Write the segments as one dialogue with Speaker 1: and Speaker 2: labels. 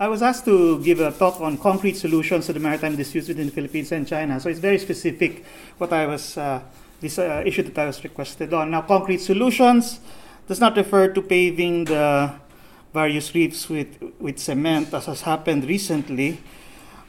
Speaker 1: I was asked to give a talk on concrete solutions to the maritime disputes between the Philippines and China. So it's very specific what I was, uh, this uh, issue that I was requested on. Now, concrete solutions does not refer to paving the various reefs with, with cement, as has happened recently.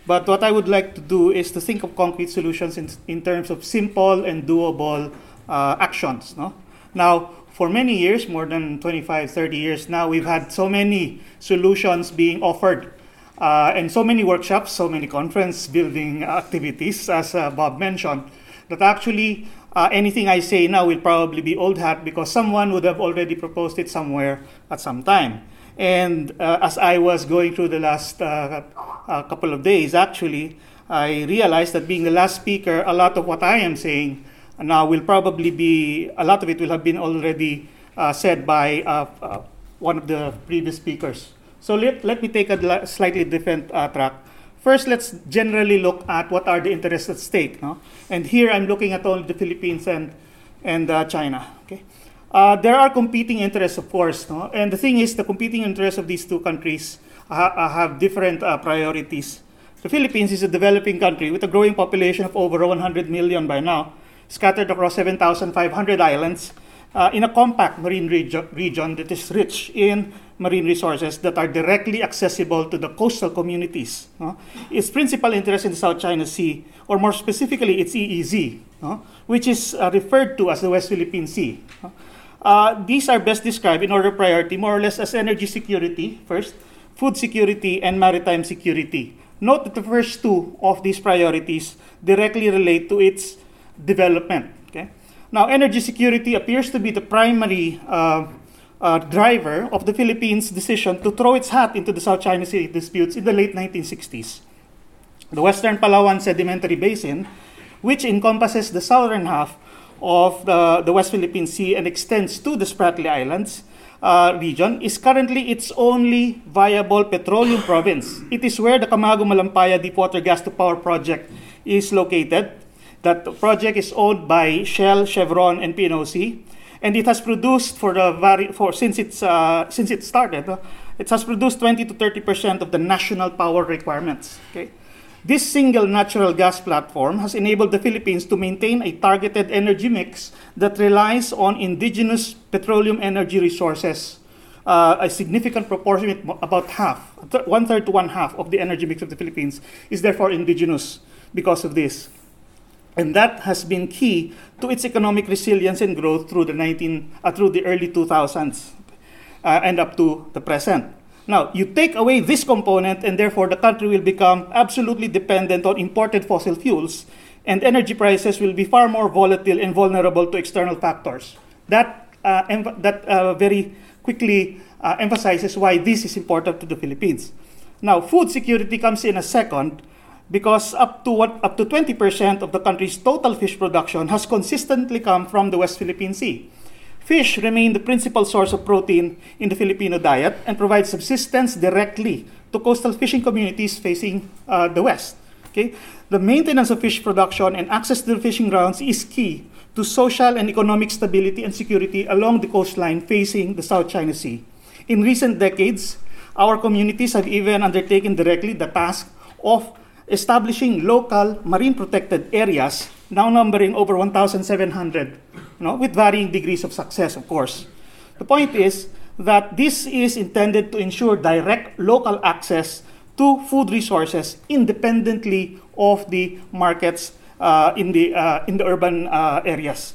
Speaker 1: But what I would like to do is to think of concrete solutions in, in terms of simple and doable uh, actions. No? Now, for many years, more than 25, 30 years now, we've had so many solutions being offered uh, and so many workshops, so many conference building activities, as uh, Bob mentioned, that actually uh, anything I say now will probably be old hat because someone would have already proposed it somewhere at some time. And uh, as I was going through the last uh, uh, couple of days, actually, I realized that being the last speaker, a lot of what I am saying now will probably be, a lot of it will have been already uh, said by uh, uh, one of the previous speakers. So let, let me take a slightly different uh, track. First, let's generally look at what are the interests at stake. No? And here I'm looking at only the Philippines and, and uh, China. Okay? There are competing interests, of course. No? And the thing is, the competing interests of these two countries ha- have different priorities. The Philippines is a developing country with a growing population of over 100 million by now scattered across 7,500 islands uh, in a compact marine region, that is rich in marine resources that are directly accessible to the coastal communities. Uh, its principal interest in the South China Sea, or more specifically, its EEZ, uh, which is uh, referred to as the West Philippine Sea. Uh, these are best described in order of priority more or less as energy security, first, food security, and maritime security. Note that the first two of these priorities directly relate to its development. Okay? Now, energy security appears to be the primary uh, uh, driver of the Philippines' decision to throw its hat into the South China Sea disputes in the late 1960s. The Western Palawan Sedimentary Basin, which encompasses the southern half of the, the West Philippine Sea and extends to the Spratly Islands uh, region, is currently its only viable petroleum province. It is where the Camago Malampaya Deepwater Gas to Power project is located that project is owned by Shell, Chevron, and PNOC, and it has produced for the vari- for since it's uh, since it started, it has produced 20 to 30 percent of the national power requirements. Okay. This single natural gas platform has enabled the Philippines to maintain a targeted energy mix that relies on indigenous petroleum energy resources. Uh, a significant proportion, about half, one third to one half of the energy mix of the Philippines, is therefore indigenous because of this. And that has been key to its economic resilience and growth through the 19 uh, through the early 2000s uh, and up to the present. Now, you take away this component, and therefore the country will become absolutely dependent on imported fossil fuels, and energy prices will be far more volatile and vulnerable to external factors. That, uh, em- that uh, very quickly uh, emphasizes why this is important to the Philippines. Now, food security comes in a second, because up to what up to 20% of the country's total fish production has consistently come from the West Philippine Sea. Fish remain the principal source of protein in the Filipino diet and provide subsistence directly to coastal fishing communities facing uh, the West. Okay? The maintenance of fish production and access to the fishing grounds is key to social and economic stability and security along the coastline facing the South China Sea. In recent decades, our communities have even undertaken directly the task of establishing local marine protected areas, now numbering over 1,700, you know, with varying degrees of success, of course. The point is that this is intended to ensure direct local access to food resources independently of the markets uh, in, the, uh, in the urban uh, areas.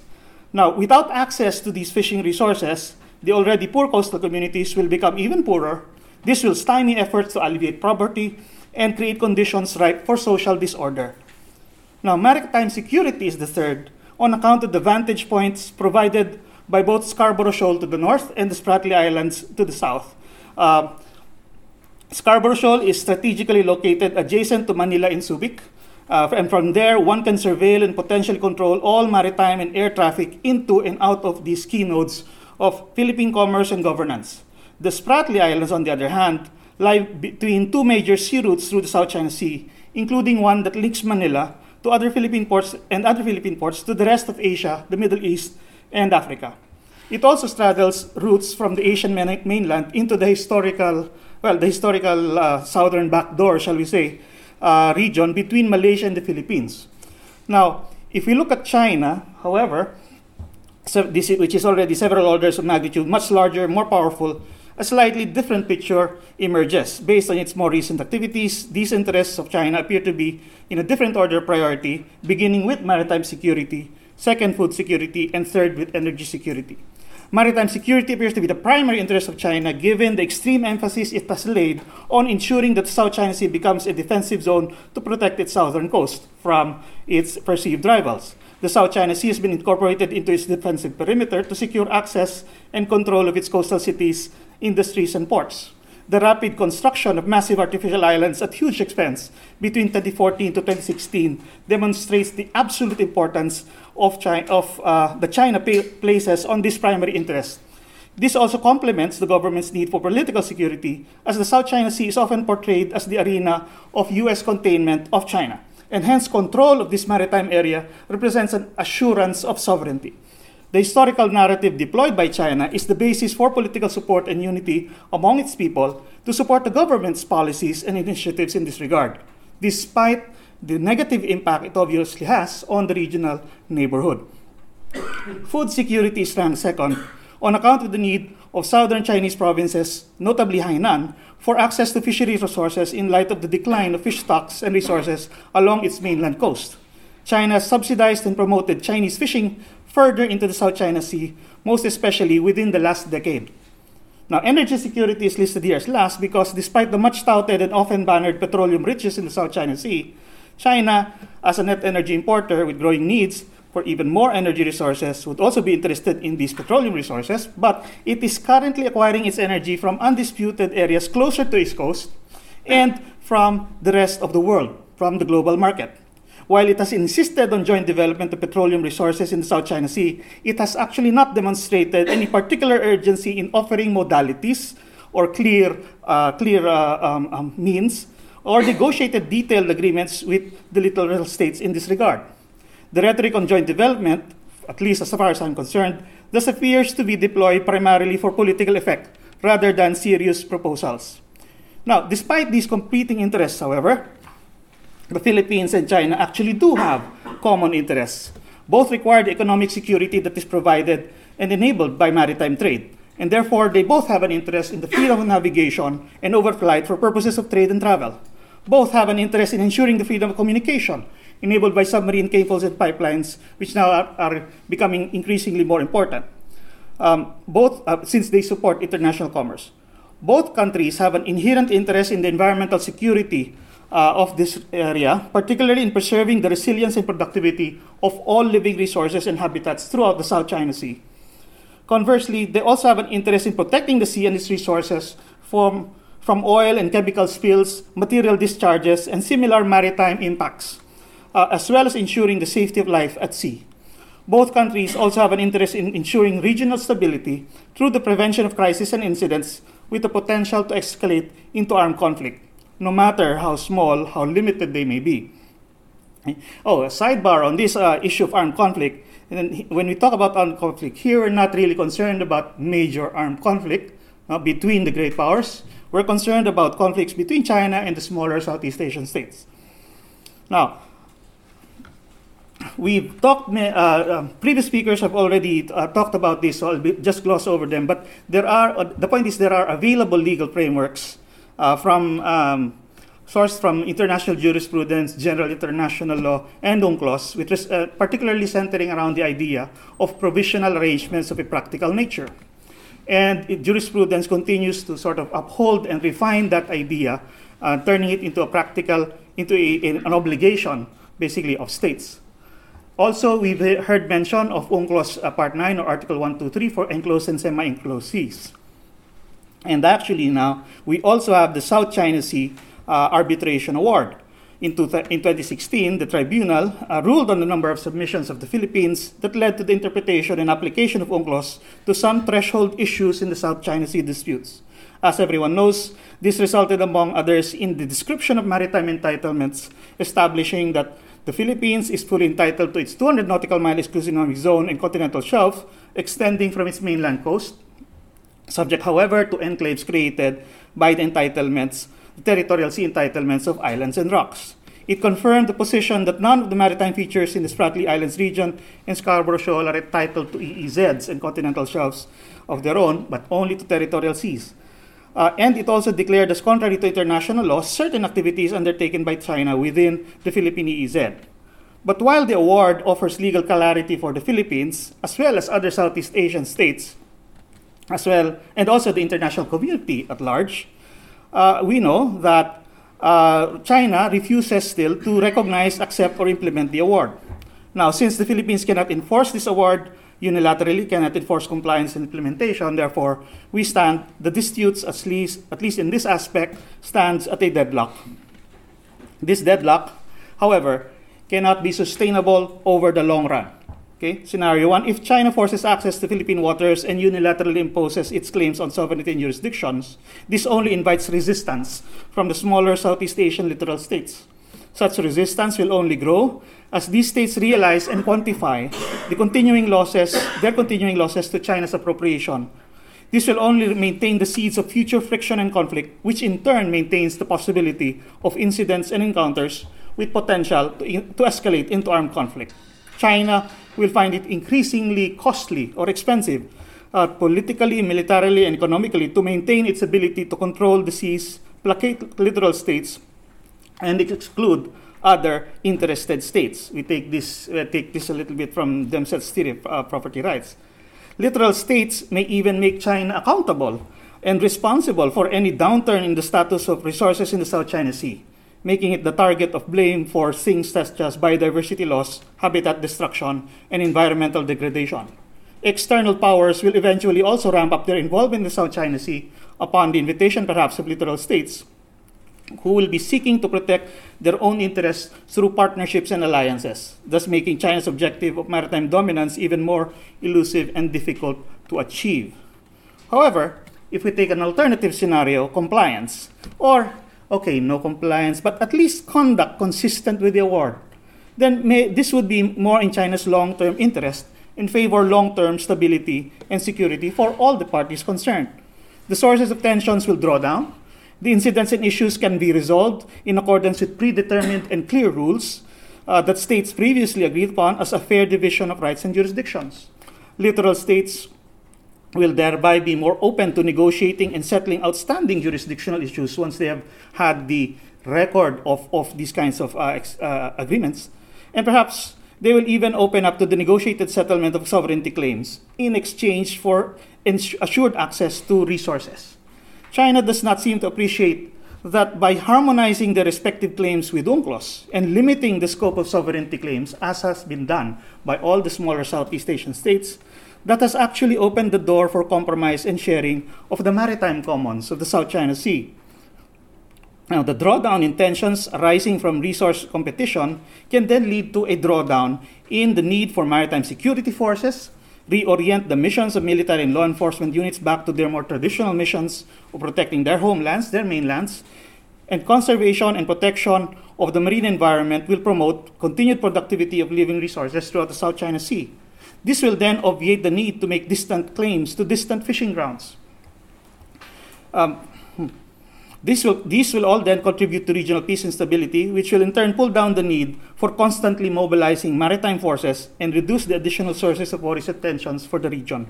Speaker 1: Now, without access to these fishing resources, the already poor coastal communities will become even poorer. This will stymie efforts to alleviate poverty and create conditions ripe for social disorder. Now, maritime security is the third, on account of the vantage points provided by both Scarborough Shoal to the north and the Spratly Islands to the south. Uh, Scarborough Shoal is strategically located adjacent to Manila in Subic, uh, and from there, one can surveil and potentially control all maritime and air traffic into and out of these key nodes of Philippine commerce and governance. The Spratly Islands, on the other hand, lie between two major sea routes through the South China Sea, including one that links Manila to other Philippine ports and other Philippine ports to the rest of Asia, the Middle East, and Africa. It also straddles routes from the Asian mainland into the historical well, the historical uh, southern backdoor, shall we say, uh, region between Malaysia and the Philippines. Now, if we look at China, however, so this, which is already several orders of magnitude much larger, more powerful, a slightly different picture emerges. Based on its more recent activities, these interests of China appear to be in a different order of priority, beginning with maritime security, second, food security, and third, with energy security. Maritime security appears to be the primary interest of China given the extreme emphasis it has laid on ensuring that the South China Sea becomes a defensive zone to protect its southern coast from its perceived rivals. The South China Sea has been incorporated into its defensive perimeter to secure access and control of its coastal cities, industries, and ports. The rapid construction of massive artificial islands at huge expense between 2014 to 2016 demonstrates the absolute importance of, China, of uh, the China places on this primary interest. This also complements the government's need for political security, as the South China Sea is often portrayed as the arena of U.S. containment of China, and hence control of this maritime area represents an assurance of sovereignty. The historical narrative deployed by China is the basis for political support and unity among its people to support the government's policies and initiatives in this regard, despite the negative impact it obviously has on the regional neighborhood. Food security is ranked second on account of the need of southern Chinese provinces, notably Hainan, for access to fisheries resources in light of the decline of fish stocks and resources along its mainland coast. China subsidized and promoted Chinese fishing further into the South China Sea, most especially within the last decade. Now, energy security is listed here as last because despite the much touted and often bannered petroleum riches in the South China Sea, China, as a net energy importer with growing needs for even more energy resources, would also be interested in these petroleum resources, but it is currently acquiring its energy from undisputed areas closer to its coast and from the rest of the world, from the global market. While it has insisted on joint development of petroleum resources in the South China Sea, it has actually not demonstrated any particular urgency in offering modalities or clear, uh, clear uh, um, um, means or negotiated detailed agreements with the littoral states in this regard. The rhetoric on joint development, at least as far as I'm concerned, thus appears to be deployed primarily for political effect rather than serious proposals. Now, despite these competing interests, however, the Philippines and China actually do have common interests. Both require the economic security that is provided and enabled by maritime trade, and therefore they both have an interest in the freedom of navigation and overflight for purposes of trade and travel. Both have an interest in ensuring the freedom of communication enabled by submarine cables and pipelines, which now are, are becoming increasingly more important. Um, both, uh, since they support international commerce. Both countries have an inherent interest in the environmental security uh, of this area, particularly in preserving the resilience and productivity of all living resources and habitats throughout the South China Sea. Conversely, they also have an interest in protecting the sea and its resources from from oil and chemical spills, material discharges, and similar maritime impacts, uh, as well as ensuring the safety of life at sea. Both countries also have an interest in ensuring regional stability through the prevention of crises and incidents with the potential to escalate into armed conflict, no matter how small, how limited they may be. Oh, a sidebar on this uh, issue of armed conflict. And when we talk about armed conflict, here we're not really concerned about major armed conflict uh, between the great powers. We're concerned about conflicts between China and the smaller Southeast Asian states. Now, we've talked, uh, um, previous speakers have already uh, talked about this, so I'll be, just gloss over them. But there are, uh, the point is, there are available legal frameworks uh, from um, sourced from international jurisprudence, general international law, and UNCLOS, which is uh, particularly centering around the idea of provisional arrangements of a practical nature. And it, jurisprudence continues to sort of uphold and refine that idea, uh, turning it into a practical, into a, an obligation, basically, of states. Also, we've heard mention of UNCLOS uh, Part 9 or Article 123 for enclosed and semi-enclosed seas. And actually now, we also have the South China Sea uh, Arbitration Award, in, in 2016, the tribunal uh, ruled on the number of submissions of the Philippines that led to the interpretation and application of UNCLOS to some threshold issues in the South China Sea disputes. As everyone knows, this resulted, among others, in the description of maritime entitlements, establishing that the Philippines is fully entitled to its 200 nautical mile exclusive zone and continental shelf extending from its mainland coast subject, however, to enclaves created by the entitlements, the territorial sea entitlements of islands and rocks. It confirmed the position that none of the maritime features in the Spratly Islands region and Scarborough Shoal are entitled to EEZs and continental shelves of their own, but only to territorial seas. Uh, and it also declared as contrary to international law certain activities undertaken by China within the Philippine EEZ. But while the award offers legal clarity for the Philippines, as well as other Southeast Asian states, as well, and also the international community at large, uh, we know that uh, China refuses still to recognize, accept, or implement the award. Now, since the Philippines cannot enforce this award unilaterally, cannot enforce compliance and implementation, therefore, we stand, the disputes, at least, at least in this aspect, stands at a deadlock. This deadlock, however, cannot be sustainable over the long run. Okay, scenario one if China forces access to Philippine waters and unilaterally imposes its claims on sovereignty and jurisdictions, this only invites resistance from the smaller Southeast Asian littoral states. Such resistance will only grow as these states realize and quantify the continuing losses, their continuing losses to China's appropriation. This will only maintain the seeds of future friction and conflict, which in turn maintains the possibility of incidents and encounters with potential to, to escalate into armed conflict. China will find it increasingly costly or expensive, uh, politically, militarily, and economically, to maintain its ability to control the seas, placate littoral states, and exclude other interested states. We take this, uh, take this a little bit from Demsetz's theory of uh, property rights. Littoral states may even make China accountable and responsible for any downturn in the status of resources in the South China Sea making it the target of blame for things such as biodiversity loss, habitat destruction, and environmental degradation. External powers will eventually also ramp up their involvement in the South China Sea upon the invitation, perhaps, of littoral states who will be seeking to protect their own interests through partnerships and alliances, thus making China's objective of maritime dominance even more elusive and difficult to achieve. However, if we take an alternative scenario, compliance, or okay, no compliance, but at least conduct consistent with the award, then may, this would be more in China's long term interest and favor long term stability and security for all the parties concerned. The sources of tensions will draw down. The incidents and issues can be resolved in accordance with predetermined and clear rules uh, that states previously agreed upon as a fair division of rights and jurisdictions. Littoral states will thereby be more open to negotiating and settling outstanding jurisdictional issues once they have had the record of, of these kinds of uh, ex, uh, agreements. And perhaps they will even open up to the negotiated settlement of sovereignty claims in exchange for assured access to resources. China does not seem to appreciate that by harmonizing the respective claims with UNCLOS and limiting the scope of sovereignty claims, as has been done by all the smaller Southeast Asian states, that has actually opened the door for compromise and sharing of the maritime commons of the South China Sea. Now, the drawdown in tensions arising from resource competition can then lead to a drawdown in the need for maritime security forces, reorient the missions of military and law enforcement units back to their more traditional missions of protecting their homelands, their mainlands, and conservation and protection of the marine environment will promote continued productivity of living resources throughout the South China Sea. This will then obviate the need to make distant claims to distant fishing grounds. Um. This will, these will all then contribute to regional peace and stability, which will in turn pull down the need for constantly mobilizing maritime forces and reduce the additional sources of worries and tensions for the region.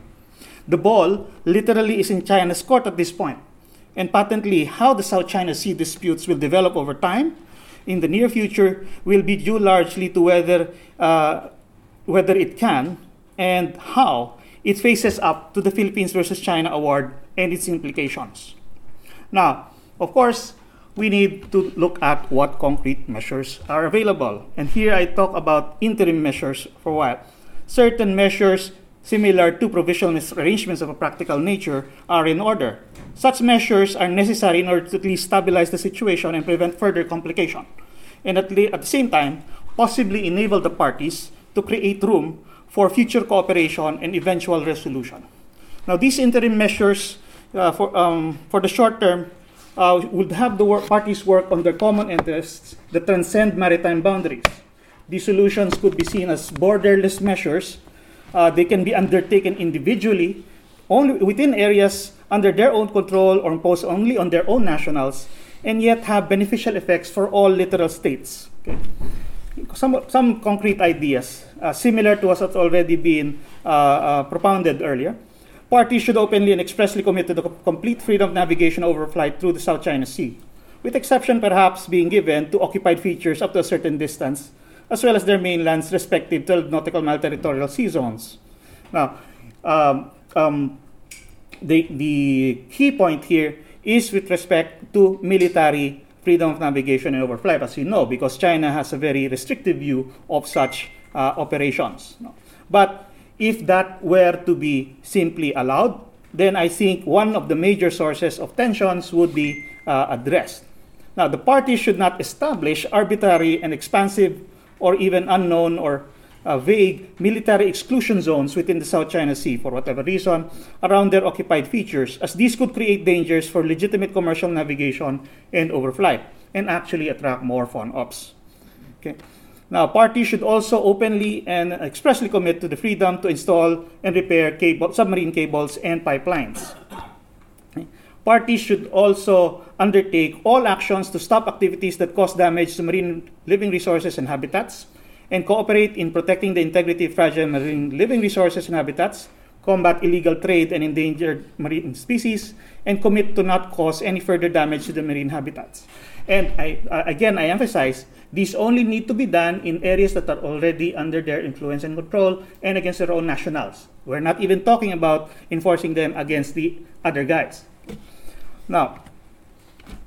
Speaker 1: The ball literally is in China's court at this point, and patently, how the South China Sea disputes will develop over time in the near future will be due largely to whether, uh, whether it can and how it faces up to the Philippines versus China award and its implications. Now, of course, we need to look at what concrete measures are available. And here I talk about interim measures for a while. Certain measures similar to provisional arrangements of a practical nature are in order. Such measures are necessary in order to at least stabilize the situation and prevent further complication. And at, le- at the same time, possibly enable the parties to create room for future cooperation and eventual resolution. Now, these interim measures uh, for, um, for the short term uh, would have the work, parties work on their common interests that transcend maritime boundaries. These solutions could be seen as borderless measures. Uh, they can be undertaken individually only within areas under their own control or imposed only on their own nationals, and yet have beneficial effects for all littoral states. Okay? Some, some concrete ideas, uh, similar to what has already been uh, uh, propounded earlier. Parties should openly and expressly commit to the complete freedom of navigation over flight through the South China Sea, with exception perhaps being given to occupied features up to a certain distance, as well as their mainland's respective 12 nautical mile territorial sea zones. Now, um, um, the, the key point here is with respect to military freedom of navigation and overflight, as you know, because China has a very restrictive view of such uh, operations. But if that were to be simply allowed, then I think one of the major sources of tensions would be uh, addressed. Now, the parties should not establish arbitrary and expansive or even unknown or uh, vague military exclusion zones within the South China Sea for whatever reason around their occupied features, as these could create dangers for legitimate commercial navigation and overflight and actually attract more foreign ops. Okay. Now, parties should also openly and expressly commit to the freedom to install and repair cable, submarine cables and pipelines. Parties should also undertake all actions to stop activities that cause damage to marine living resources and habitats, and cooperate in protecting the integrity of fragile marine living resources and habitats, combat illegal trade and endangered marine species, and commit to not cause any further damage to the marine habitats. And I, uh, again, I emphasize these only need to be done in areas that are already under their influence and control and against their own nationals. We're not even talking about enforcing them against the other guys. Now,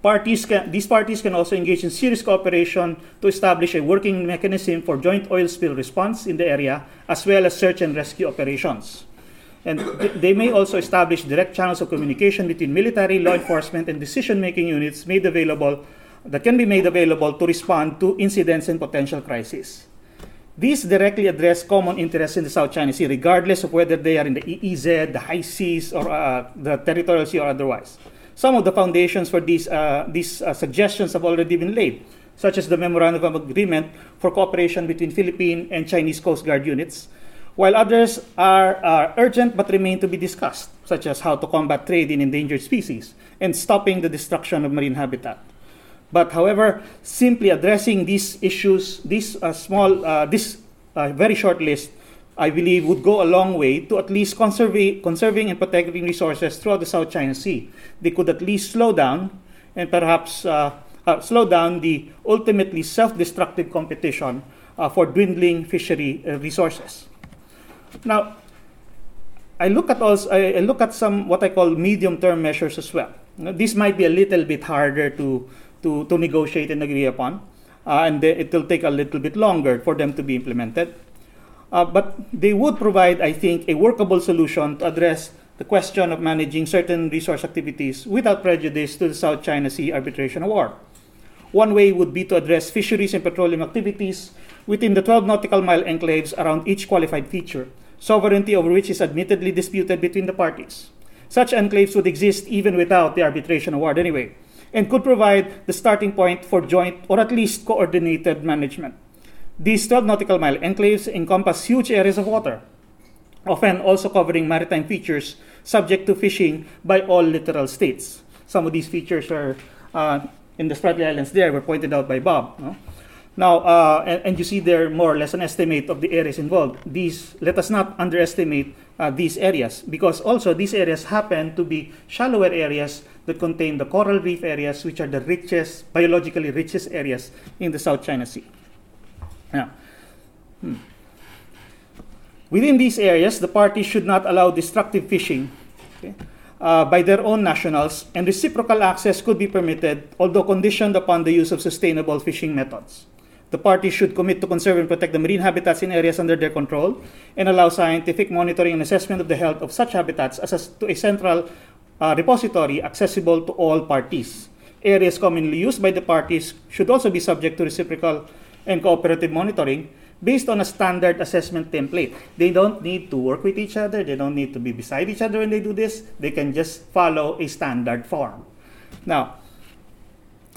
Speaker 1: Parties can, these parties can also engage in serious cooperation to establish a working mechanism for joint oil spill response in the area, as well as search and rescue operations. And th- they may also establish direct channels of communication between military, law enforcement, and decision making units made available that can be made available to respond to incidents and potential crises. These directly address common interests in the South China Sea, regardless of whether they are in the EEZ, the high seas, or uh, the territorial sea, or otherwise. Some of the foundations for these, uh, these uh, suggestions have already been laid, such as the Memorandum of Agreement for cooperation between Philippine and Chinese Coast Guard units, while others are, are urgent but remain to be discussed, such as how to combat trade in endangered species and stopping the destruction of marine habitat. But however, simply addressing these issues, this uh, small, uh, this uh, very short list, I believe would go a long way to at least conserving and protecting resources throughout the South China Sea. They could at least slow down and perhaps uh, uh, slow down the ultimately self-destructive competition uh, for dwindling fishery resources. Now, I look at also I look at some what I call medium-term measures as well. Now, this might be a little bit harder to to, to negotiate and agree upon, uh, and it will take a little bit longer for them to be implemented. Uh, but they would provide, I think, a workable solution to address the question of managing certain resource activities without prejudice to the South China Sea Arbitration Award. One way would be to address fisheries and petroleum activities within the 12 nautical mile enclaves around each qualified feature, sovereignty over which is admittedly disputed between the parties. Such enclaves would exist even without the arbitration award anyway, and could provide the starting point for joint or at least coordinated management. These 12 nautical mile enclaves encompass huge areas of water, often also covering maritime features subject to fishing by all littoral states. Some of these features are uh, in the Spratly Islands there, were pointed out by Bob. No? Now, uh, and, and, you see there more or less an estimate of the areas involved. These, let us not underestimate uh, these areas because also these areas happen to be shallower areas that contain the coral reef areas, which are the richest, biologically richest areas in the South China Sea. Now, hmm. within these areas, the parties should not allow destructive fishing okay, uh, by their own nationals, and reciprocal access could be permitted, although conditioned upon the use of sustainable fishing methods. The parties should commit to conserve and protect the marine habitats in areas under their control and allow scientific monitoring and assessment of the health of such habitats as to a central uh, repository accessible to all parties. Areas commonly used by the parties should also be subject to reciprocal and cooperative monitoring based on a standard assessment template. They don't need to work with each other, they don't need to be beside each other when they do this, they can just follow a standard form. Now,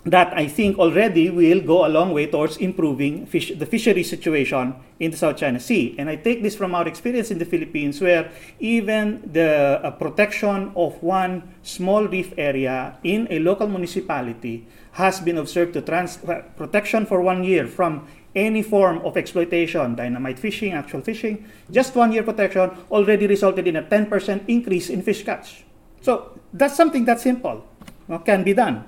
Speaker 1: that I think already will go a long way towards improving fish, the fishery situation in the South China Sea. And I take this from our experience in the Philippines, where even the uh, protection of one small reef area in a local municipality has been observed to trans protection for one year from any form of exploitation, dynamite fishing, actual fishing, just one year protection already resulted in a 10% increase in fish catch. So that's something that simple, can be done.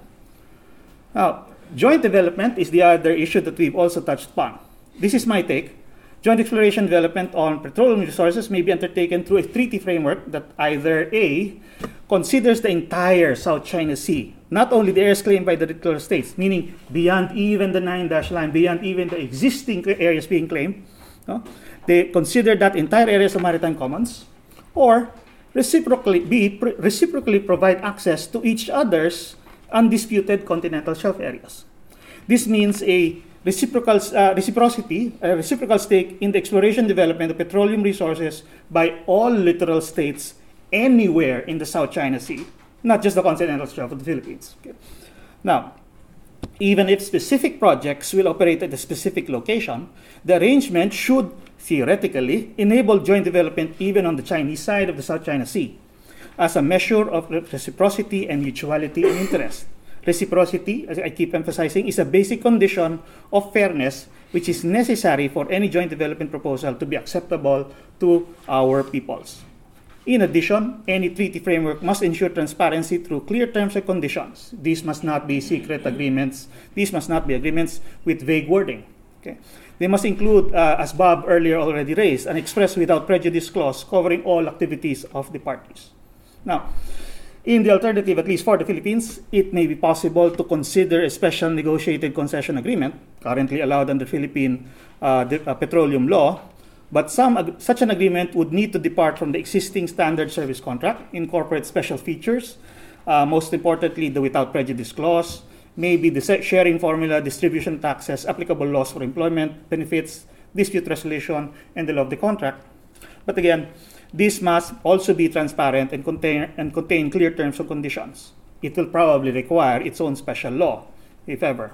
Speaker 1: Now, joint development is the other issue that we've also touched upon. This is my take. Joint exploration development on petroleum resources may be undertaken through a treaty framework that either A considers the entire South China Sea, not only the areas claimed by the territorial states, meaning beyond even the nine dash line, beyond even the existing areas being claimed, no? they consider that entire areas of maritime commons, or reciprocally, B, reciprocally provide access to each other's undisputed continental shelf areas. This means a reciprocal uh, reciprocity, a reciprocal stake in the exploration development of petroleum resources by all littoral states anywhere in the South China Sea, not just the continental shelf of the Philippines. Okay. Now, even if specific projects will operate at a specific location, the arrangement should theoretically enable joint development even on the Chinese side of the South China Sea as a measure of reciprocity and mutuality in interest. Reciprocity, as I keep emphasizing, is a basic condition of fairness which is necessary for any joint development proposal to be acceptable to our peoples. In addition, any treaty framework must ensure transparency through clear terms and conditions. These must not be secret agreements. These must not be agreements with vague wording. Okay? They must include, uh, as Bob earlier already raised, an express without prejudice clause covering all activities of the parties. Now, in the alternative, at least for the Philippines, it may be possible to consider a special negotiated concession agreement, currently allowed under Philippine uh, uh, petroleum law, but some, such an agreement would need to depart from the existing standard service contract, incorporate special features, uh, most importantly, the without prejudice clause, maybe the sharing formula, distribution taxes, applicable laws for employment, benefits, dispute resolution, and the law of the contract. But again, this must also be transparent and contain, and contain clear terms and conditions. It will probably require its own special law, if ever.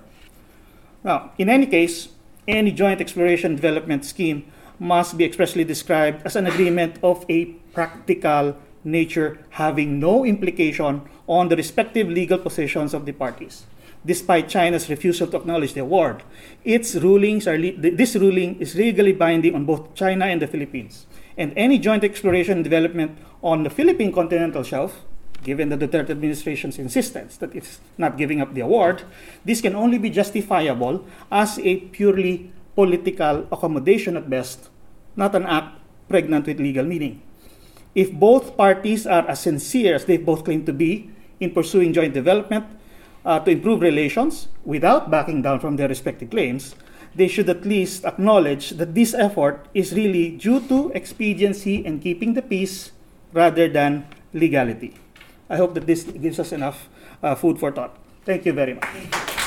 Speaker 1: Now, in any case, any joint exploration development scheme must be expressly described as an agreement of a practical nature having no implication on the respective legal positions of the parties. Despite China's refusal to acknowledge the award, its rulings are this ruling is legally binding on both China and the Philippines and any joint exploration and development on the Philippine continental shelf, given the Duterte administration's insistence that it's not giving up the award, this can only be justifiable as a purely political accommodation at best, not an act pregnant with legal meaning. If both parties are as sincere as they both claim to be in pursuing joint development uh, to improve relations without backing down from their respective claims, they should at least acknowledge that this effort is really due to expediency and keeping the peace rather than legality. I hope that this gives us enough uh, food for thought. Thank you very much.